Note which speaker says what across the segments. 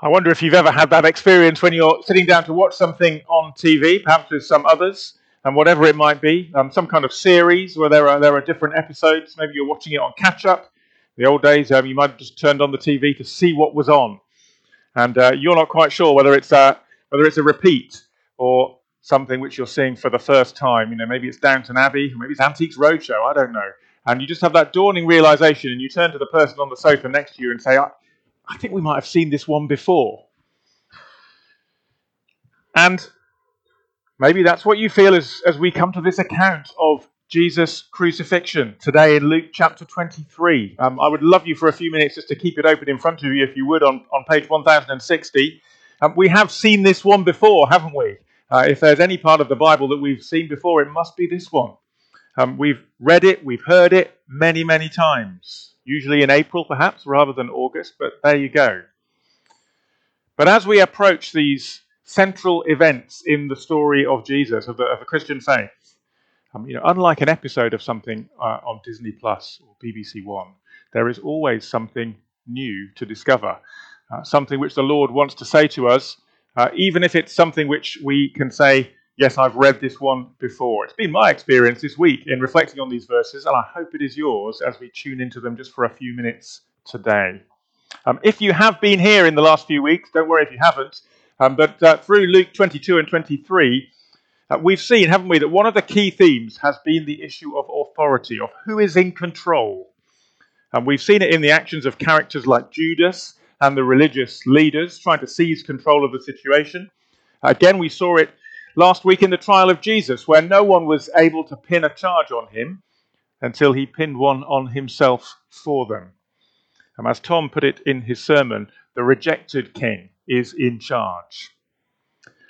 Speaker 1: I wonder if you've ever had that experience when you're sitting down to watch something on TV, perhaps with some others, and whatever it might be, um, some kind of series where there are there are different episodes. Maybe you're watching it on catch up. The old days, um, you might have just turned on the TV to see what was on, and uh, you're not quite sure whether it's a whether it's a repeat or something which you're seeing for the first time. You know, maybe it's Downton Abbey, maybe it's Antiques Roadshow. I don't know. And you just have that dawning realization, and you turn to the person on the sofa next to you and say, I think we might have seen this one before. And maybe that's what you feel as, as we come to this account of Jesus' crucifixion today in Luke chapter 23. Um, I would love you for a few minutes just to keep it open in front of you, if you would, on, on page 1060. Um, we have seen this one before, haven't we? Uh, if there's any part of the Bible that we've seen before, it must be this one. Um, we've read it, we've heard it many, many times, usually in April perhaps rather than August, but there you go. But as we approach these central events in the story of Jesus, of the, of the Christian faith, um, you know, unlike an episode of something uh, on Disney Plus or BBC One, there is always something new to discover, uh, something which the Lord wants to say to us, uh, even if it's something which we can say, yes, I've read this one before. It's been my experience this week in reflecting on these verses, and I hope it is yours as we tune into them just for a few minutes today. Um, if you have been here in the last few weeks, don't worry if you haven't, um, but uh, through Luke 22 and 23, uh, we've seen, haven't we, that one of the key themes has been the issue of authority, of who is in control. And we've seen it in the actions of characters like Judas and the religious leaders trying to seize control of the situation. Again, we saw it last week in the trial of Jesus, where no one was able to pin a charge on him until he pinned one on himself for them. And as Tom put it in his sermon, the rejected king is in charge.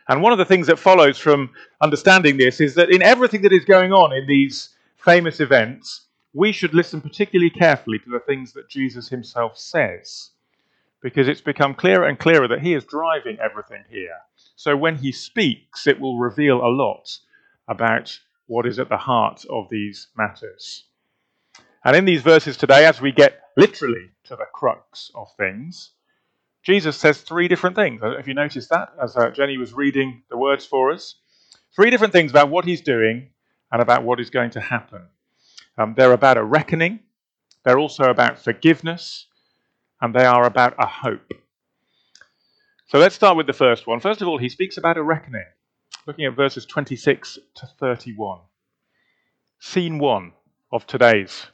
Speaker 1: And one of the things that follows from understanding this is that in everything that is going on in these famous events, we should listen particularly carefully to the things that Jesus himself says, because it's become clearer and clearer that he is driving everything here. So when he speaks, it will reveal a lot about what is at the heart of these matters. And in these verses today, as we get literally to the crux of things, Jesus says three different things. If you noticed that as uh, Jenny was reading the words for us, three different things about what he's doing and about what is going to happen. Um, they're about a reckoning, they're also about forgiveness, and they are about a hope. So let's start with the first one. First of all, he speaks about a reckoning, looking at verses 26 to 31. Scene one of today's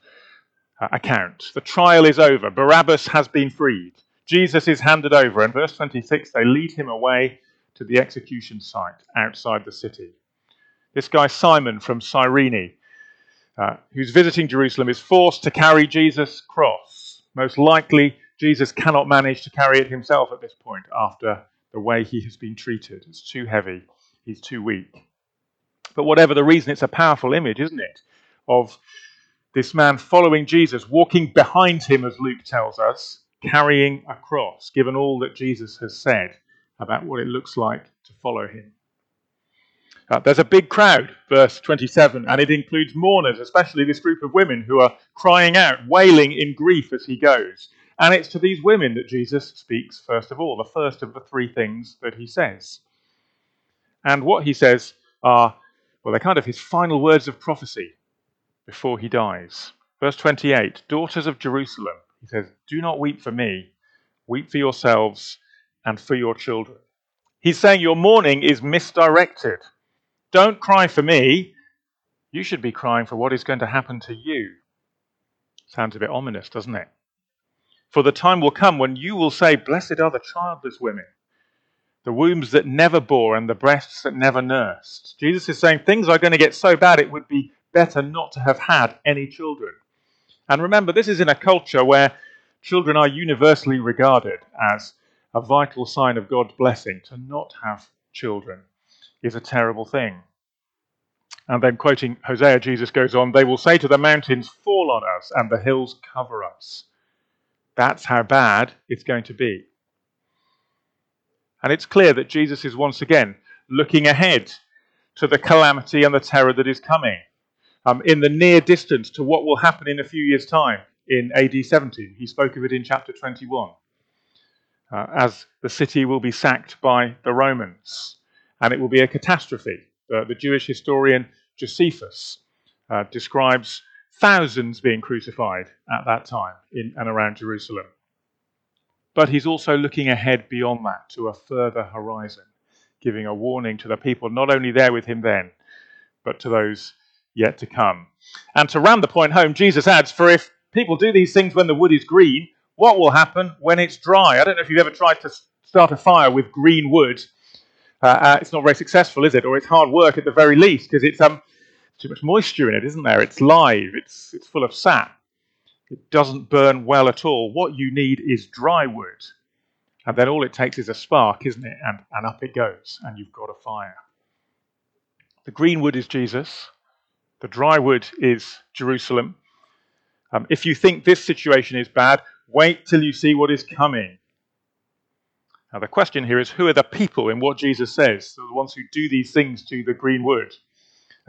Speaker 1: uh, account. The trial is over. Barabbas has been freed. Jesus is handed over. In verse 26, they lead him away to the execution site outside the city. This guy, Simon from Cyrene, uh, who's visiting Jerusalem, is forced to carry Jesus' cross. Most likely Jesus cannot manage to carry it himself at this point after the way he has been treated. It's too heavy, he's too weak. But whatever the reason, it's a powerful image, isn't it? Of this man following Jesus, walking behind him, as Luke tells us, carrying a cross, given all that Jesus has said about what it looks like to follow him. Uh, there's a big crowd, verse 27, and it includes mourners, especially this group of women who are crying out, wailing in grief as he goes. And it's to these women that Jesus speaks first of all, the first of the three things that he says. And what he says are, well, they're kind of his final words of prophecy before he dies. Verse 28 Daughters of Jerusalem, he says, Do not weep for me, weep for yourselves and for your children. He's saying your mourning is misdirected. Don't cry for me. You should be crying for what is going to happen to you. Sounds a bit ominous, doesn't it? For the time will come when you will say, Blessed are the childless women, the wombs that never bore, and the breasts that never nursed. Jesus is saying things are going to get so bad it would be better not to have had any children. And remember, this is in a culture where children are universally regarded as a vital sign of God's blessing. To not have children is a terrible thing. And then, quoting Hosea, Jesus goes on, They will say to the mountains, Fall on us, and the hills cover us. That's how bad it's going to be. And it's clear that Jesus is once again looking ahead to the calamity and the terror that is coming. Um, in the near distance to what will happen in a few years' time in AD 70. He spoke of it in chapter 21. uh, as the city will be sacked by the Romans, and it will be a catastrophe. Uh, the Jewish historian Josephus uh, describes thousands being crucified at that time in and around Jerusalem. But he's also looking ahead beyond that to a further horizon, giving a warning to the people not only there with him then, but to those yet to come. And to round the point home, Jesus adds, For if people do these things when the wood is green, what will happen when it's dry? I don't know if you've ever tried to start a fire with green wood. Uh, uh, it's not very successful, is it? Or it's hard work at the very least because it's um, too much moisture in it, isn't there? It's live, it's, it's full of sap. It doesn't burn well at all. What you need is dry wood. And then all it takes is a spark, isn't it? And, and up it goes, and you've got a fire. The green wood is Jesus, the dry wood is Jerusalem. Um, if you think this situation is bad, wait till you see what is coming. Now, the question here is who are the people in what Jesus says? So the ones who do these things to the green wood.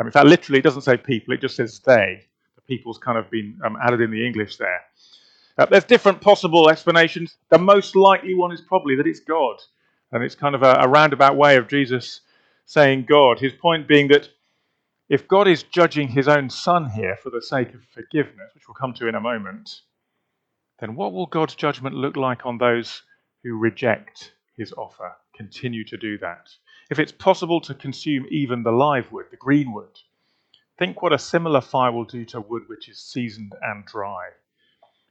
Speaker 1: Um, in fact, literally, it doesn't say people, it just says they. The people's kind of been um, added in the English there. Uh, there's different possible explanations. The most likely one is probably that it's God. And it's kind of a, a roundabout way of Jesus saying God. His point being that if God is judging his own son here for the sake of forgiveness, which we'll come to in a moment, then what will God's judgment look like on those who reject his offer, continue to do that? If it's possible to consume even the live wood, the green wood, think what a similar fire will do to wood which is seasoned and dry.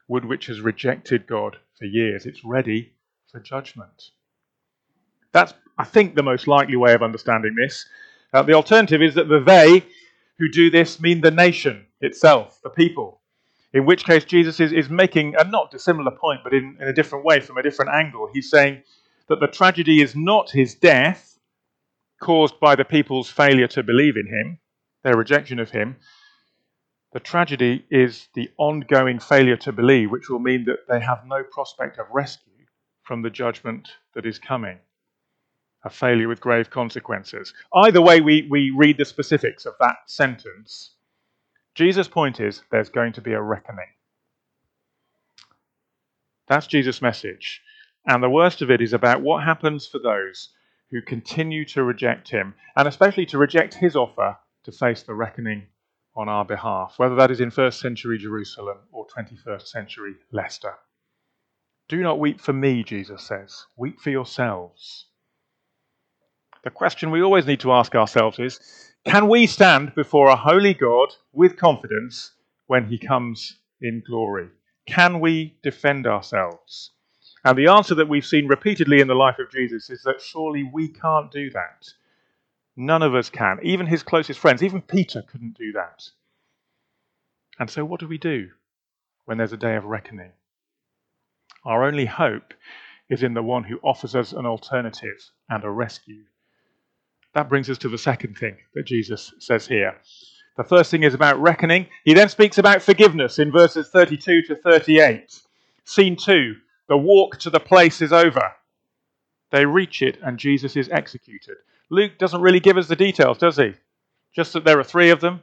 Speaker 1: Wood which has rejected God for years, it's ready for judgment. That's, I think, the most likely way of understanding this. Uh, the alternative is that the they who do this mean the nation itself, the people. In which case, Jesus is, is making a not dissimilar point, but in, in a different way, from a different angle. He's saying that the tragedy is not his death, caused by the people's failure to believe in him, their rejection of him. The tragedy is the ongoing failure to believe, which will mean that they have no prospect of rescue from the judgment that is coming a failure with grave consequences. Either way, we, we read the specifics of that sentence. Jesus' point is there's going to be a reckoning. That's Jesus' message. And the worst of it is about what happens for those who continue to reject him, and especially to reject his offer to face the reckoning on our behalf, whether that is in first century Jerusalem or 21st century Leicester. Do not weep for me, Jesus says. Weep for yourselves. The question we always need to ask ourselves is can we stand before a holy God with confidence when he comes in glory? Can we defend ourselves? And the answer that we've seen repeatedly in the life of Jesus is that surely we can't do that. None of us can. Even his closest friends, even Peter couldn't do that. And so, what do we do when there's a day of reckoning? Our only hope is in the one who offers us an alternative and a rescue that brings us to the second thing that Jesus says here. The first thing is about reckoning. He then speaks about forgiveness in verses 32 to 38. Scene 2 the walk to the place is over. They reach it and Jesus is executed. Luke doesn't really give us the details, does he? Just that there are three of them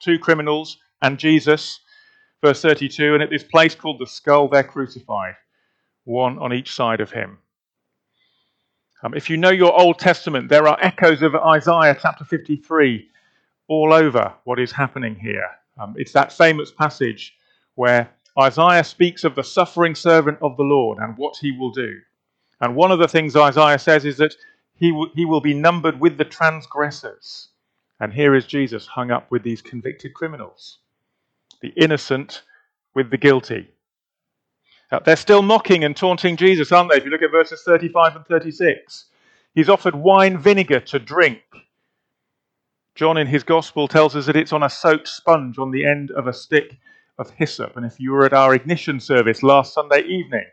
Speaker 1: two criminals and Jesus. Verse 32 and at this place called the skull, they're crucified, one on each side of him. Um, if you know your Old Testament, there are echoes of Isaiah chapter 53 all over what is happening here. Um, it's that famous passage where Isaiah speaks of the suffering servant of the Lord and what he will do. And one of the things Isaiah says is that he, w- he will be numbered with the transgressors. And here is Jesus hung up with these convicted criminals, the innocent with the guilty. Uh, they're still mocking and taunting Jesus, aren't they? If you look at verses 35 and 36, he's offered wine vinegar to drink. John, in his gospel, tells us that it's on a soaked sponge on the end of a stick of hyssop. And if you were at our ignition service last Sunday evening,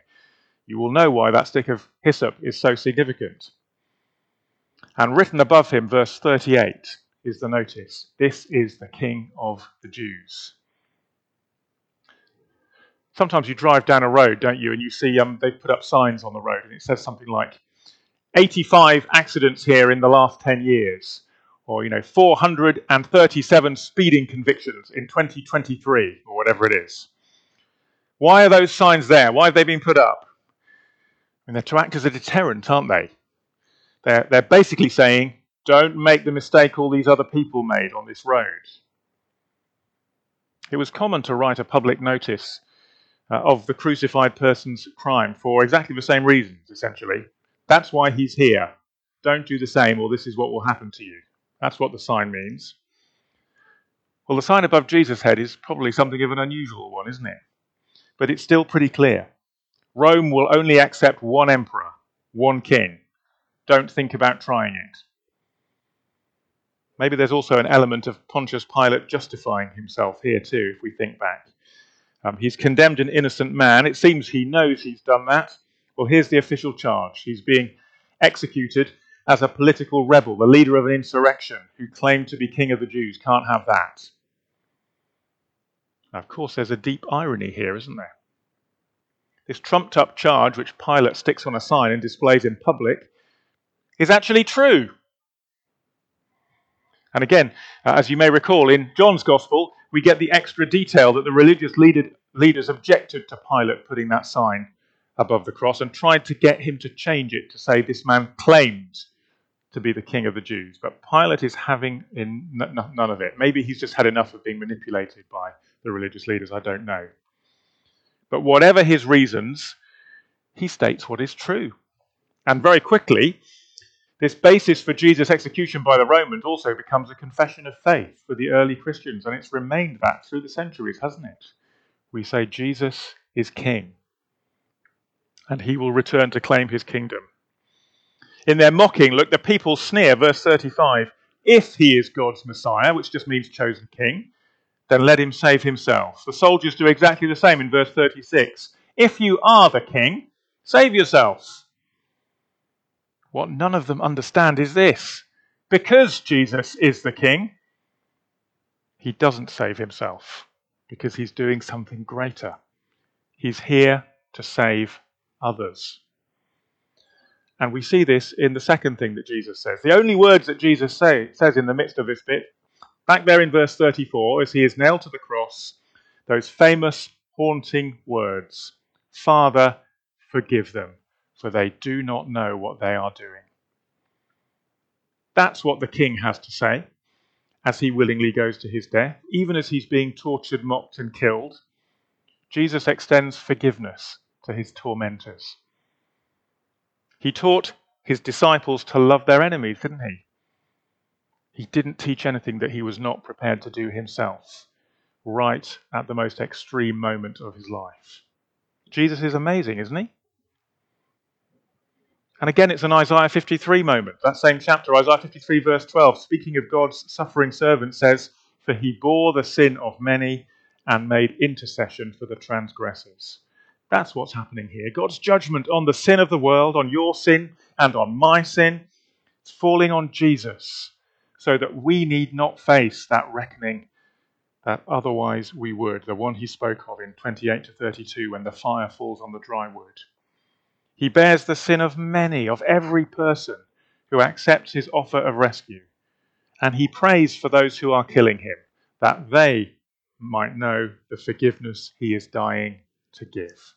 Speaker 1: you will know why that stick of hyssop is so significant. And written above him, verse 38, is the notice This is the King of the Jews sometimes you drive down a road, don't you, and you see um, they put up signs on the road, and it says something like 85 accidents here in the last 10 years, or you know 437 speeding convictions in 2023, or whatever it is. Why are those signs there? Why have they been put up? And they're to act as a deterrent, aren't they? They're, they're basically saying, don't make the mistake all these other people made on this road. It was common to write a public notice uh, of the crucified person's crime for exactly the same reasons, essentially. That's why he's here. Don't do the same, or this is what will happen to you. That's what the sign means. Well, the sign above Jesus' head is probably something of an unusual one, isn't it? But it's still pretty clear. Rome will only accept one emperor, one king. Don't think about trying it. Maybe there's also an element of Pontius Pilate justifying himself here, too, if we think back. Um, he's condemned an innocent man. It seems he knows he's done that. Well, here's the official charge he's being executed as a political rebel, the leader of an insurrection who claimed to be king of the Jews. Can't have that. Now, of course, there's a deep irony here, isn't there? This trumped up charge, which Pilate sticks on a sign and displays in public, is actually true. And again, uh, as you may recall, in John's Gospel, we get the extra detail that the religious leader, leaders objected to Pilate putting that sign above the cross and tried to get him to change it to say this man claims to be the king of the Jews. But Pilate is having in none of it. Maybe he's just had enough of being manipulated by the religious leaders. I don't know. But whatever his reasons, he states what is true. And very quickly, this basis for Jesus' execution by the Romans also becomes a confession of faith for the early Christians, and it's remained that through the centuries, hasn't it? We say Jesus is king, and he will return to claim his kingdom. In their mocking, look, the people sneer, verse 35, if he is God's Messiah, which just means chosen king, then let him save himself. The soldiers do exactly the same in verse 36. If you are the king, save yourself. What none of them understand is this because Jesus is the king, he doesn't save himself because he's doing something greater. He's here to save others. And we see this in the second thing that Jesus says. The only words that Jesus say, says in the midst of this bit, back there in verse 34, as he is nailed to the cross, those famous, haunting words Father, forgive them, for they do not know what they are doing. That's what the king has to say as he willingly goes to his death, even as he's being tortured, mocked, and killed. Jesus extends forgiveness to his tormentors. He taught his disciples to love their enemies, didn't he? He didn't teach anything that he was not prepared to do himself, right at the most extreme moment of his life. Jesus is amazing, isn't he? And again, it's an Isaiah 53 moment. That same chapter, Isaiah 53, verse 12, speaking of God's suffering servant, says, For he bore the sin of many and made intercession for the transgressors. That's what's happening here. God's judgment on the sin of the world, on your sin and on my sin, it's falling on Jesus so that we need not face that reckoning that otherwise we would, the one he spoke of in 28 to 32 when the fire falls on the dry wood. He bears the sin of many, of every person who accepts his offer of rescue. And he prays for those who are killing him, that they might know the forgiveness he is dying to give.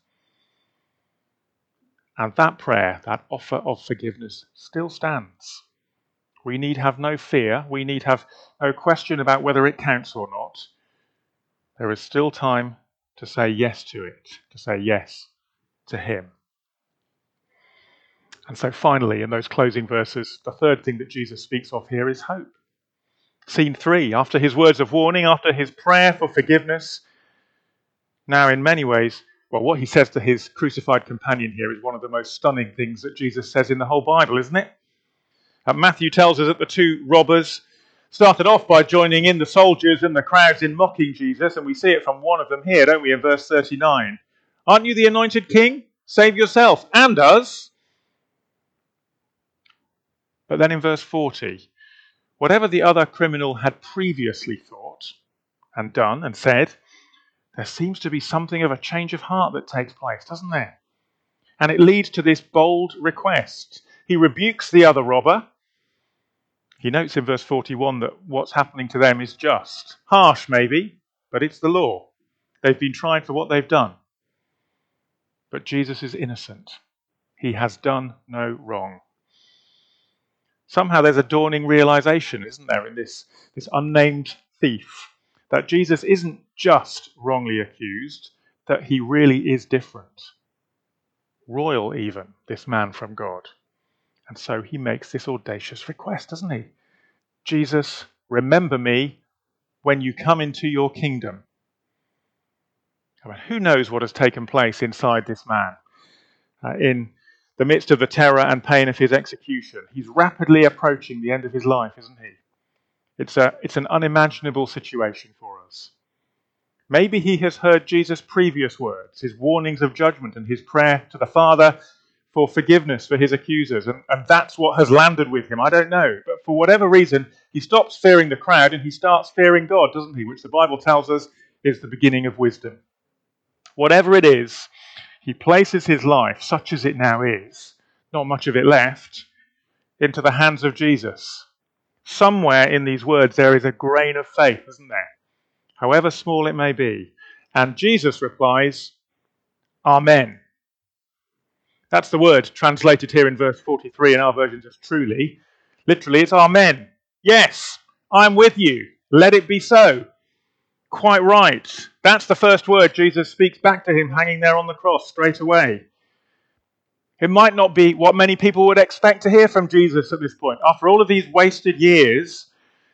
Speaker 1: And that prayer, that offer of forgiveness, still stands. We need have no fear. We need have no question about whether it counts or not. There is still time to say yes to it, to say yes to Him. And so, finally, in those closing verses, the third thing that Jesus speaks of here is hope. Scene three, after his words of warning, after his prayer for forgiveness, now, in many ways, well, what he says to his crucified companion here is one of the most stunning things that Jesus says in the whole Bible, isn't it? Uh, Matthew tells us that the two robbers started off by joining in the soldiers and the crowds in mocking Jesus, and we see it from one of them here, don't we, in verse 39. Aren't you the anointed king? Save yourself and us. But then in verse 40, whatever the other criminal had previously thought and done and said, there seems to be something of a change of heart that takes place, doesn't there? And it leads to this bold request. He rebukes the other robber. He notes in verse 41 that what's happening to them is just. Harsh, maybe, but it's the law. They've been tried for what they've done. But Jesus is innocent. He has done no wrong. Somehow there's a dawning realization, isn't there, in this, this unnamed thief, that Jesus isn't just wrongly accused, that he really is different. Royal, even, this man from God. And so he makes this audacious request, doesn't he? Jesus, remember me when you come into your kingdom. I mean, who knows what has taken place inside this man uh, in the midst of the terror and pain of his execution? He's rapidly approaching the end of his life, isn't he? It's, a, it's an unimaginable situation for us. Maybe he has heard Jesus' previous words, his warnings of judgment, and his prayer to the Father for forgiveness for his accusers, and, and that's what has landed with him. I don't know. But for whatever reason, he stops fearing the crowd and he starts fearing God, doesn't he? Which the Bible tells us is the beginning of wisdom. Whatever it is, he places his life, such as it now is, not much of it left, into the hands of Jesus. Somewhere in these words there is a grain of faith, isn't there? However small it may be. And Jesus replies, Amen. That's the word translated here in verse 43 in our version as truly. Literally, it's Amen. Yes, I'm with you. Let it be so. Quite right. That's the first word Jesus speaks back to him hanging there on the cross straight away. It might not be what many people would expect to hear from Jesus at this point. After all of these wasted years,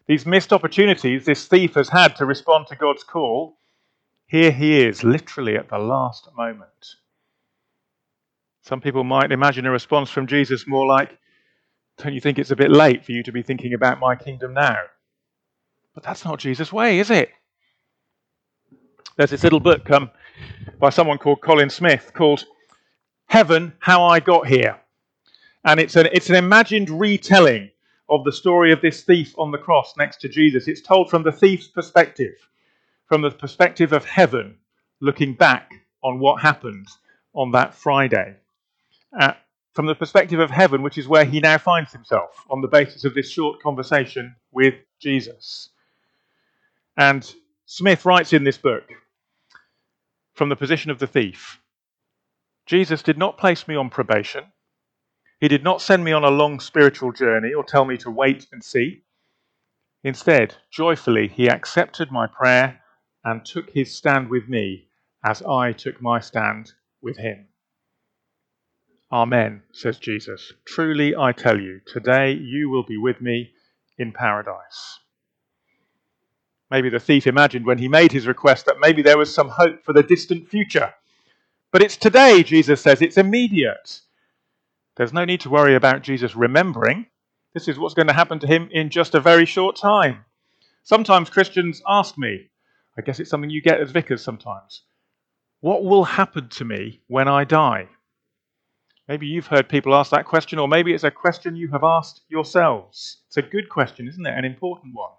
Speaker 1: these missed opportunities this thief has had to respond to God's call, here he is, literally at the last moment. Some people might imagine a response from Jesus more like, Don't you think it's a bit late for you to be thinking about my kingdom now? But that's not Jesus' way, is it? There's this little book um, by someone called Colin Smith called Heaven How I Got Here. And it's an, it's an imagined retelling of the story of this thief on the cross next to Jesus. It's told from the thief's perspective, from the perspective of heaven, looking back on what happened on that Friday. Uh, from the perspective of heaven, which is where he now finds himself on the basis of this short conversation with Jesus. And Smith writes in this book from the position of the thief. Jesus did not place me on probation. He did not send me on a long spiritual journey or tell me to wait and see. Instead, joyfully, he accepted my prayer and took his stand with me as I took my stand with him. Amen, says Jesus. Truly I tell you, today you will be with me in paradise. Maybe the thief imagined when he made his request that maybe there was some hope for the distant future. But it's today, Jesus says, it's immediate. There's no need to worry about Jesus remembering. This is what's going to happen to him in just a very short time. Sometimes Christians ask me, I guess it's something you get as vicars sometimes, what will happen to me when I die? Maybe you've heard people ask that question, or maybe it's a question you have asked yourselves. It's a good question, isn't it? An important one.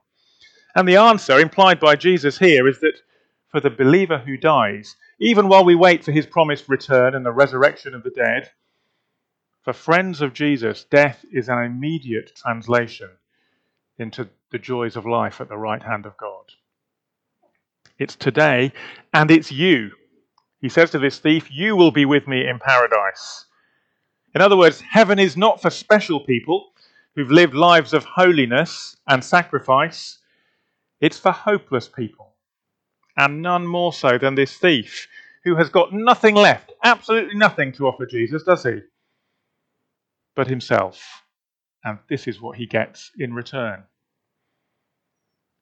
Speaker 1: And the answer implied by Jesus here is that for the believer who dies, even while we wait for his promised return and the resurrection of the dead, for friends of Jesus, death is an immediate translation into the joys of life at the right hand of God. It's today, and it's you. He says to this thief, You will be with me in paradise. In other words, heaven is not for special people who've lived lives of holiness and sacrifice it's for hopeless people, and none more so than this thief who has got nothing left, absolutely nothing to offer Jesus, does he? But himself. And this is what he gets in return.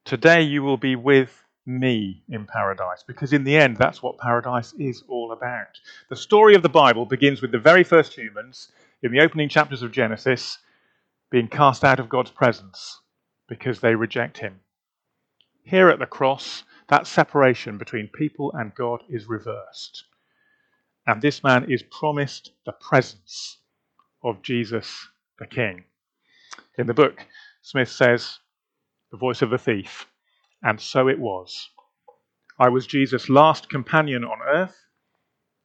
Speaker 1: Today you will be with me in paradise, because in the end, that's what paradise is all about. The story of the Bible begins with the very first humans in the opening chapters of Genesis being cast out of God's presence because they reject him. Here at the cross, that separation between people and God is reversed. And this man is promised the presence of Jesus the King. In the book, Smith says, The voice of the thief, and so it was. I was Jesus' last companion on earth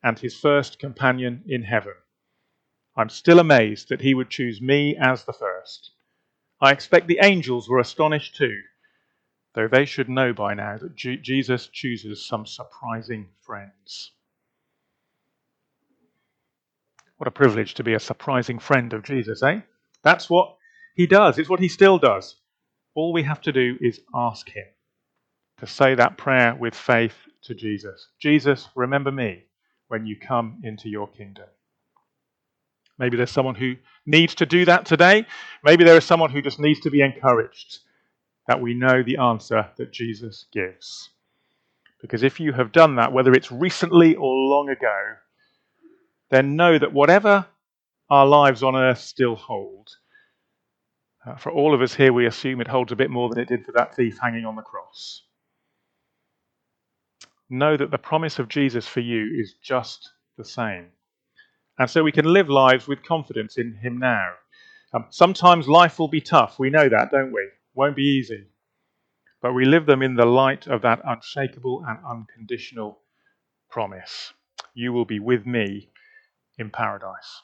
Speaker 1: and his first companion in heaven. I'm still amazed that he would choose me as the first. I expect the angels were astonished too though they should know by now that Jesus chooses some surprising friends. What a privilege to be a surprising friend of Jesus, eh? That's what he does. It's what he still does. All we have to do is ask him to say that prayer with faith to Jesus. Jesus, remember me when you come into your kingdom. Maybe there's someone who needs to do that today. Maybe there is someone who just needs to be encouraged that we know the answer that Jesus gives. Because if you have done that, whether it's recently or long ago, then know that whatever our lives on earth still hold, uh, for all of us here, we assume it holds a bit more than it did for that thief hanging on the cross. Know that the promise of Jesus for you is just the same. And so we can live lives with confidence in Him now. Um, sometimes life will be tough. We know that, don't we? Won't be easy. But we live them in the light of that unshakable and unconditional promise. You will be with me in paradise.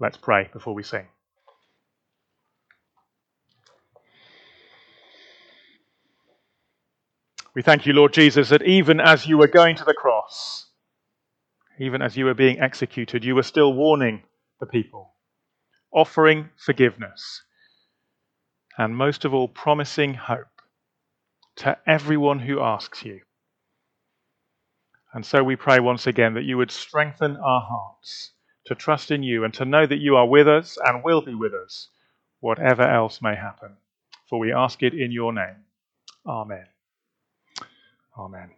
Speaker 1: Let's pray before we sing. We thank you, Lord Jesus, that even as you were going to the cross, even as you were being executed, you were still warning the people, offering forgiveness, and most of all, promising hope to everyone who asks you. And so we pray once again that you would strengthen our hearts to trust in you and to know that you are with us and will be with us, whatever else may happen. For we ask it in your name. Amen. Amen.